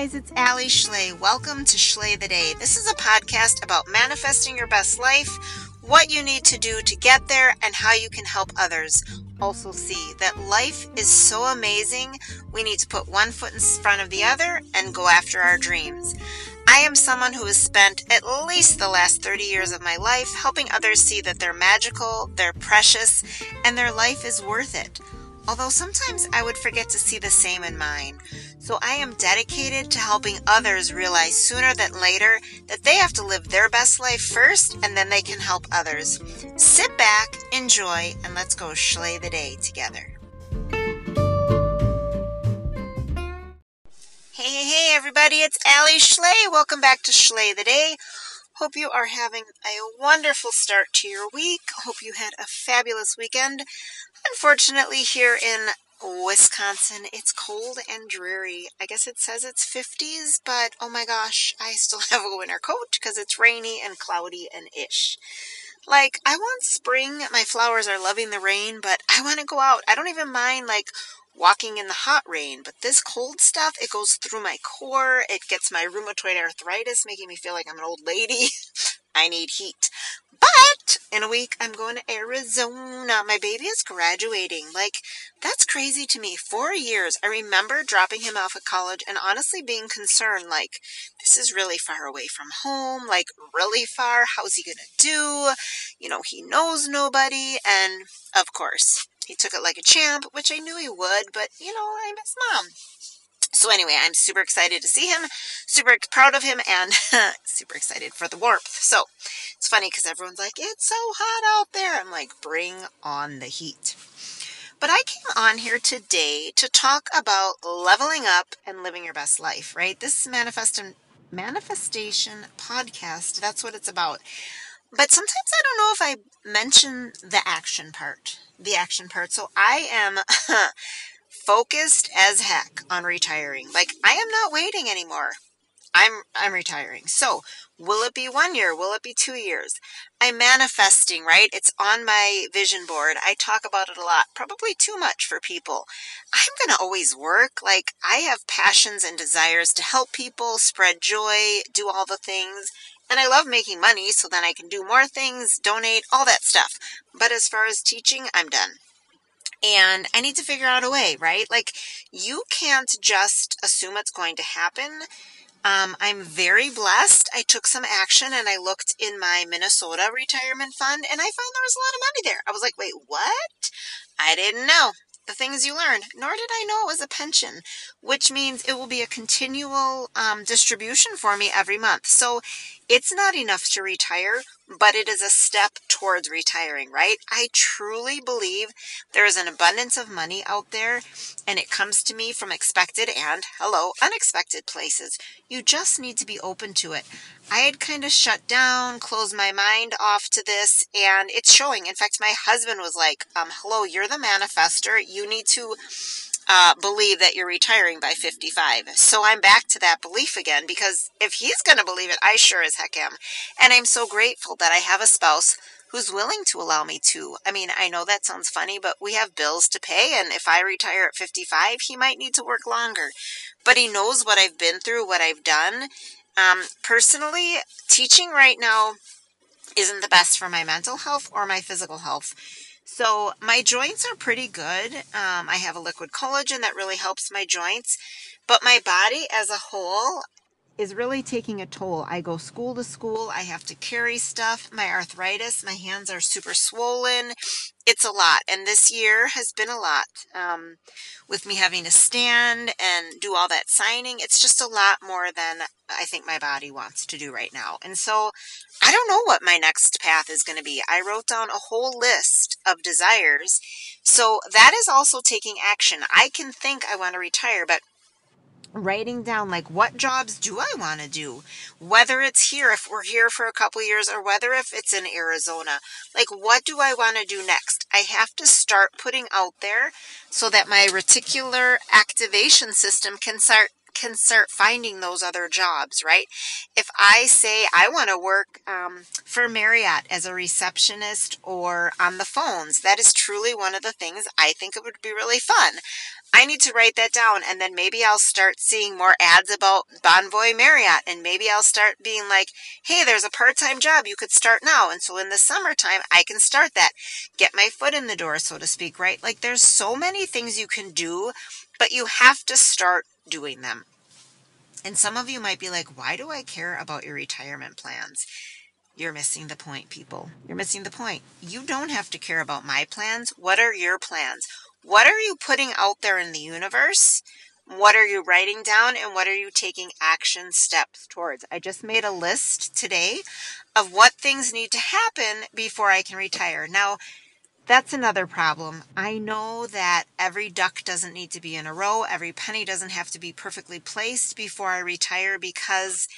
guys, it's Alli Schley. Welcome to Schley the Day. This is a podcast about manifesting your best life, what you need to do to get there, and how you can help others. Also, see that life is so amazing, we need to put one foot in front of the other and go after our dreams. I am someone who has spent at least the last 30 years of my life helping others see that they're magical, they're precious, and their life is worth it. Although sometimes I would forget to see the same in mine. So I am dedicated to helping others realize sooner than later that they have to live their best life first and then they can help others. Sit back, enjoy, and let's go schley the day together. Hey, hey, hey, everybody, it's Alli Schley. Welcome back to Schley the Day. Hope you are having a wonderful start to your week. Hope you had a fabulous weekend. Unfortunately, here in Wisconsin, it's cold and dreary. I guess it says it's 50s, but oh my gosh, I still have a winter coat because it's rainy and cloudy and ish. Like, I want spring. My flowers are loving the rain, but I want to go out. I don't even mind, like, walking in the hot rain, but this cold stuff, it goes through my core. It gets my rheumatoid arthritis, making me feel like I'm an old lady. I need heat. But in a week, I'm going to Arizona. My baby is graduating. Like, that's crazy to me. Four years. I remember dropping him off at college and honestly being concerned, like, this is really far away from home, like, really far. How's he going to do? You know, he knows nobody. And of course, he took it like a champ, which I knew he would, but, you know, I miss mom. So anyway, I'm super excited to see him, super proud of him, and super excited for the warmth. So it's funny because everyone's like, it's so hot out there. I'm like, bring on the heat. But I came on here today to talk about leveling up and living your best life, right? This is manifest manifestation podcast. That's what it's about. But sometimes I don't know if I mention the action part. The action part. So I am focused as heck on retiring. Like I am not waiting anymore. I'm I'm retiring. So, will it be 1 year? Will it be 2 years? I'm manifesting, right? It's on my vision board. I talk about it a lot. Probably too much for people. I'm going to always work. Like I have passions and desires to help people, spread joy, do all the things. And I love making money so then I can do more things, donate, all that stuff. But as far as teaching, I'm done and I need to figure out a way, right? Like, you can't just assume it's going to happen. Um, I'm very blessed. I took some action and I looked in my Minnesota retirement fund and I found there was a lot of money there. I was like, wait, what? I didn't know the things you learn, nor did I know it was a pension, which means it will be a continual um, distribution for me every month. So it's not enough to retire, but it is a step towards retiring, right? I truly believe there is an abundance of money out there and it comes to me from expected and, hello, unexpected places. You just need to be open to it. I had kind of shut down, closed my mind off to this, and it's showing. In fact, my husband was like, um, hello, you're the manifester. You need to uh, believe that you're retiring by 55. So I'm back to that belief again because if he's going to believe it, I sure as heck am. And I'm so grateful that I have a spouse who's willing to allow me to. I mean, I know that sounds funny, but we have bills to pay. And if I retire at 55, he might need to work longer. But he knows what I've been through, what I've done. Um, personally, teaching right now isn't the best for my mental health or my physical health. So my joints are pretty good. Um, I have a liquid collagen that really helps my joints, but my body as a whole is really taking a toll. I go school to school. I have to carry stuff. My arthritis, my hands are super swollen. It's a lot. And this year has been a lot. Um, with me having to stand and do all that signing, it's just a lot more than I think my body wants to do right now. And so I don't know what my next path is going to be. I wrote down a whole list of desires. So that is also taking action. I can think I want to retire, but writing down like what jobs do I want to do? Whether it's here, if we're here for a couple years, or whether if it's in Arizona, like what do I want to do next? I have to start putting out there so that my reticular activation system can start can start finding those other jobs, right? If I say I want to work um, for Marriott as a receptionist or on the phones, that is truly one of the things I think it would be really fun. I need to write that down and then maybe I'll start seeing more ads about Bonvoy Marriott and maybe I'll start being like, hey, there's a part time job you could start now. And so in the summertime, I can start that, get my foot in the door, so to speak, right? Like there's so many things you can do, but you have to start doing them. And some of you might be like, why do I care about your retirement plans? You're missing the point, people. You're missing the point. You don't have to care about my plans. What are your plans? What are you putting out there in the universe? What are you writing down and what are you taking action steps towards? I just made a list today of what things need to happen before I can retire. Now, that's another problem. I know that every duck doesn't need to be in a row, every penny doesn't have to be perfectly placed before I retire because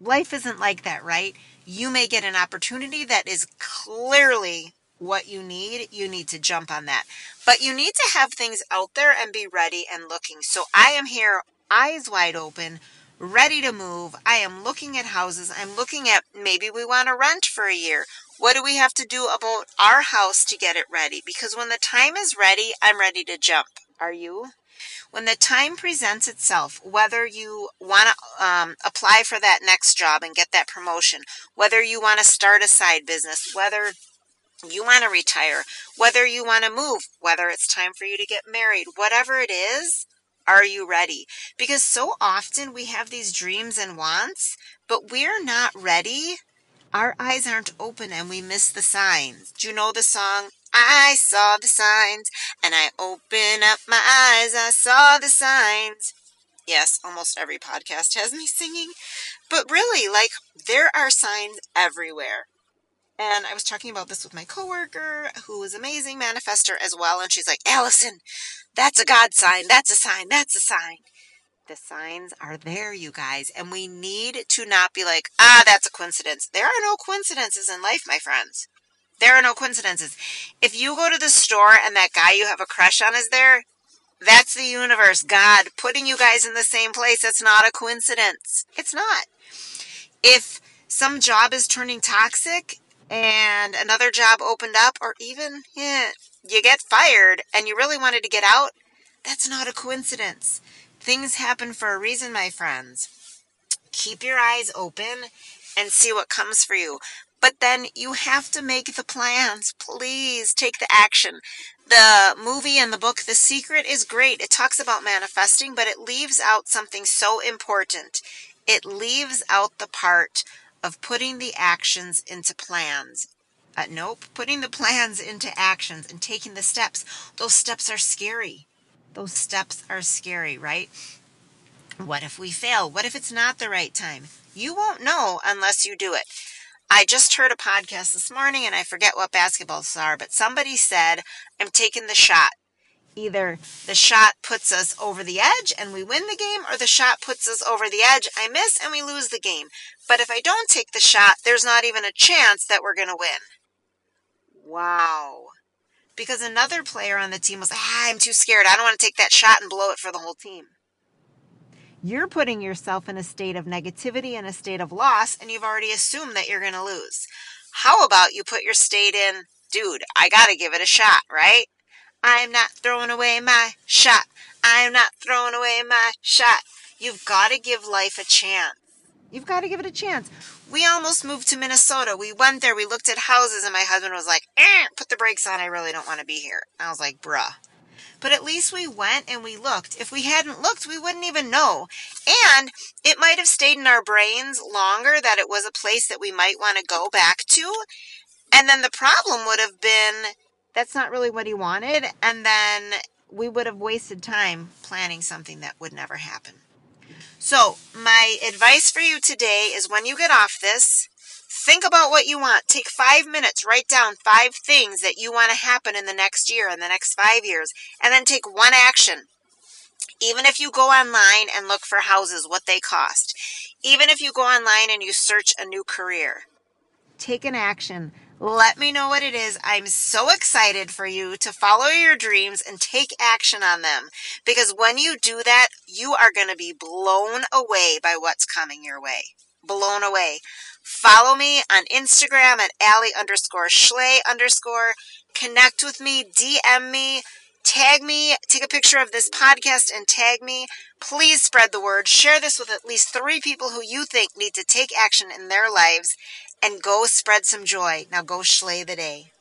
life isn't like that, right? You may get an opportunity that is clearly what you need, you need to jump on that. But you need to have things out there and be ready and looking. So I am here, eyes wide open, ready to move. I am looking at houses. I'm looking at maybe we want to rent for a year. What do we have to do about our house to get it ready? Because when the time is ready, I'm ready to jump. Are you? When the time presents itself, whether you want to um, apply for that next job and get that promotion, whether you want to start a side business, whether you want to retire, whether you want to move, whether it's time for you to get married, whatever it is, are you ready? Because so often we have these dreams and wants, but we're not ready. Our eyes aren't open and we miss the signs. Do you know the song? I saw the signs and I open up my eyes. I saw the signs. Yes, almost every podcast has me singing. But really, like, there are signs everywhere. And I was talking about this with my coworker, who is amazing manifester as well. And she's like, Allison, that's a God sign. That's a sign. That's a sign. The signs are there, you guys. And we need to not be like, ah, that's a coincidence. There are no coincidences in life, my friends. There are no coincidences. If you go to the store and that guy you have a crush on is there, that's the universe, God, putting you guys in the same place. It's not a coincidence. It's not. If some job is turning toxic, and another job opened up, or even yeah, you get fired and you really wanted to get out, that's not a coincidence. Things happen for a reason, my friends. Keep your eyes open and see what comes for you. But then you have to make the plans. Please take the action. The movie and the book, The Secret, is great. It talks about manifesting, but it leaves out something so important. It leaves out the part of putting the actions into plans. Uh, nope, putting the plans into actions and taking the steps. Those steps are scary. Those steps are scary, right? What if we fail? What if it's not the right time? You won't know unless you do it. I just heard a podcast this morning and I forget what basketballs are, but somebody said, I'm taking the shot either the shot puts us over the edge and we win the game, or the shot puts us over the edge, I miss, and we lose the game. But if I don't take the shot, there's not even a chance that we're going to win. Wow. Because another player on the team was ah, I'm too scared. I don't want to take that shot and blow it for the whole team. You're putting yourself in a state of negativity and a state of loss, and you've already assumed that you're going to lose. How about you put your state in, dude, I got to give it a shot, right? I'm not throwing away my shot. I'm not throwing away my shot. You've got to give life a chance. You've got to give it a chance. We almost moved to Minnesota. We went there, we looked at houses, and my husband was like, eh, put the brakes on. I really don't want to be here. I was like, bruh. But at least we went and we looked. If we hadn't looked, we wouldn't even know. And it might have stayed in our brains longer that it was a place that we might want to go back to. And then the problem would have been that's not really what he wanted. And then we would have wasted time planning something that would never happen. So, my advice for you today is when you get off this, think about what you want. Take five minutes, write down five things that you want to happen in the next year, in the next five years, and then take one action. Even if you go online and look for houses, what they cost. Even if you go online and you search a new career. Take an action Let me know what it is. I'm so excited for you to follow your dreams and take action on them. Because when you do that, you are going to be blown away by what's coming your way. Blown away. Follow me on Instagram at Alli underscore Schley underscore. Connect with me, DM me, tag me, take a picture of this podcast and tag me. Please spread the word. Share this with at least three people who you think need to take action in their lives and go spread some joy. Now go Schley the day.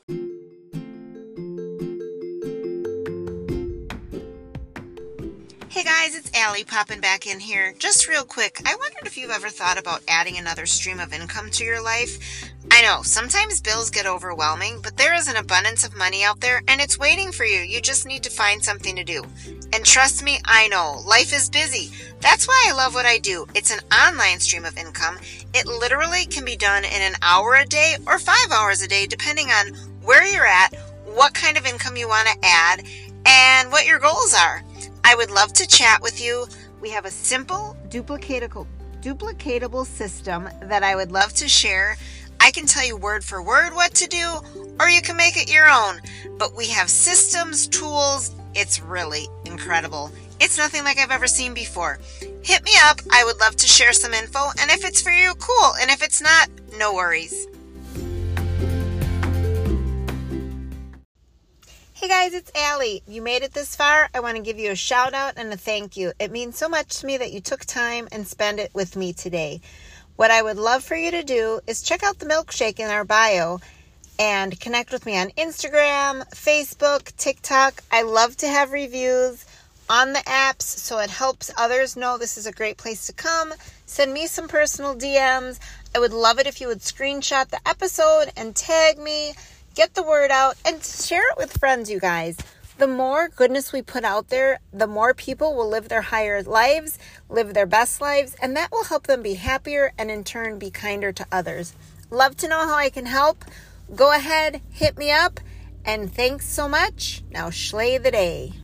Guys, it's Alli popping back in here. Just real quick, I wondered if you've ever thought about adding another stream of income to your life. I know, sometimes bills get overwhelming, but there is an abundance of money out there and it's waiting for you. You just need to find something to do. And trust me, I know, life is busy. That's why I love what I do. It's an online stream of income. It literally can be done in an hour a day or five hours a day, depending on where you're at, what kind of income you want to add, and what your goals are. I would love to chat with you. We have a simple, duplicatable, duplicatable system that I would love to share. I can tell you word for word what to do, or you can make it your own. But we have systems, tools. It's really incredible. It's nothing like I've ever seen before. Hit me up. I would love to share some info. And if it's for you, cool. And if it's not, no worries. Hey guys, it's Alli. You made it this far. I want to give you a shout out and a thank you. It means so much to me that you took time and spend it with me today. What I would love for you to do is check out the milkshake in our bio and connect with me on Instagram, Facebook, TikTok. I love to have reviews on the apps so it helps others know this is a great place to come. Send me some personal DMs. I would love it if you would screenshot the episode and tag me, get the word out, and share it with friends, you guys. The more goodness we put out there, the more people will live their higher lives, live their best lives, and that will help them be happier and in turn be kinder to others. Love to know how I can help. Go ahead, hit me up, and thanks so much. Now, Schley the day.